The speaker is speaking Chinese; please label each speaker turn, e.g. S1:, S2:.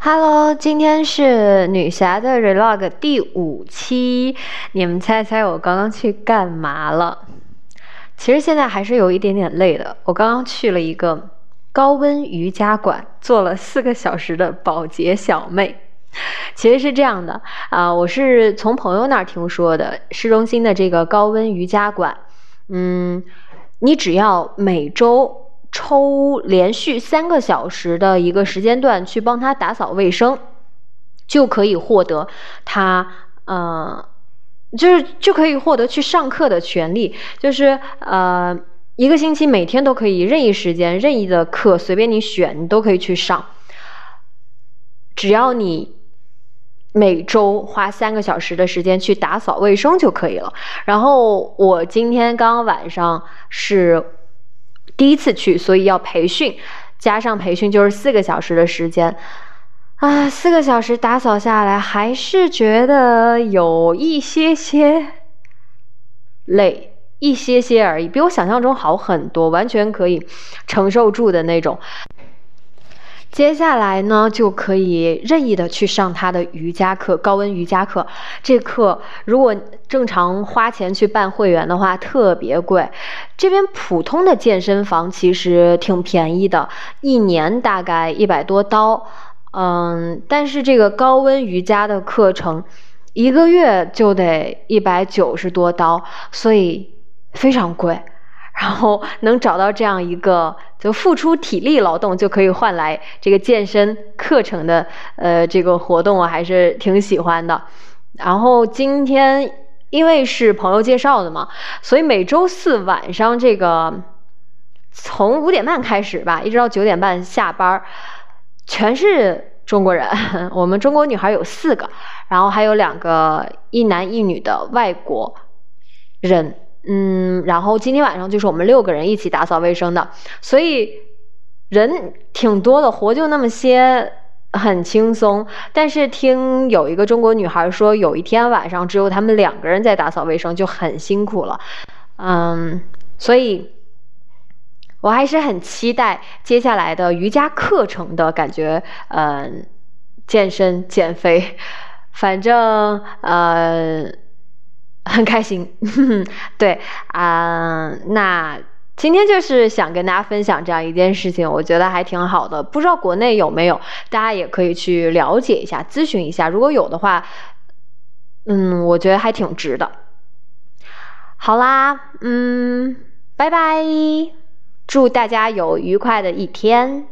S1: Hello，今天是女侠的 Relog 第五期。你们猜猜我刚刚去干嘛了？其实现在还是有一点点累的。我刚刚去了一个高温瑜伽馆，做了四个小时的保洁小妹。其实是这样的啊，我是从朋友那儿听说的，市中心的这个高温瑜伽馆。嗯，你只要每周。抽连续三个小时的一个时间段去帮他打扫卫生，就可以获得他呃，就是就可以获得去上课的权利，就是呃一个星期每天都可以任意时间任意的课随便你选，你都可以去上，只要你每周花三个小时的时间去打扫卫生就可以了。然后我今天刚刚晚上是。第一次去，所以要培训，加上培训就是四个小时的时间，啊，四个小时打扫下来，还是觉得有一些些累，一些些而已，比我想象中好很多，完全可以承受住的那种。接下来呢，就可以任意的去上他的瑜伽课，高温瑜伽课。这课如果正常花钱去办会员的话，特别贵。这边普通的健身房其实挺便宜的，一年大概一百多刀。嗯，但是这个高温瑜伽的课程，一个月就得一百九十多刀，所以非常贵。然后能找到这样一个，就付出体力劳动就可以换来这个健身课程的，呃，这个活动我还是挺喜欢的。然后今天因为是朋友介绍的嘛，所以每周四晚上这个从五点半开始吧，一直到九点半下班，全是中国人。我们中国女孩有四个，然后还有两个一男一女的外国人。嗯，然后今天晚上就是我们六个人一起打扫卫生的，所以人挺多的，活就那么些，很轻松。但是听有一个中国女孩说，有一天晚上只有他们两个人在打扫卫生，就很辛苦了。嗯，所以我还是很期待接下来的瑜伽课程的感觉。嗯，健身减肥，反正呃。很开心，对啊，那今天就是想跟大家分享这样一件事情，我觉得还挺好的。不知道国内有没有，大家也可以去了解一下、咨询一下。如果有的话，嗯，我觉得还挺值的。好啦，嗯，拜拜，祝大家有愉快的一天。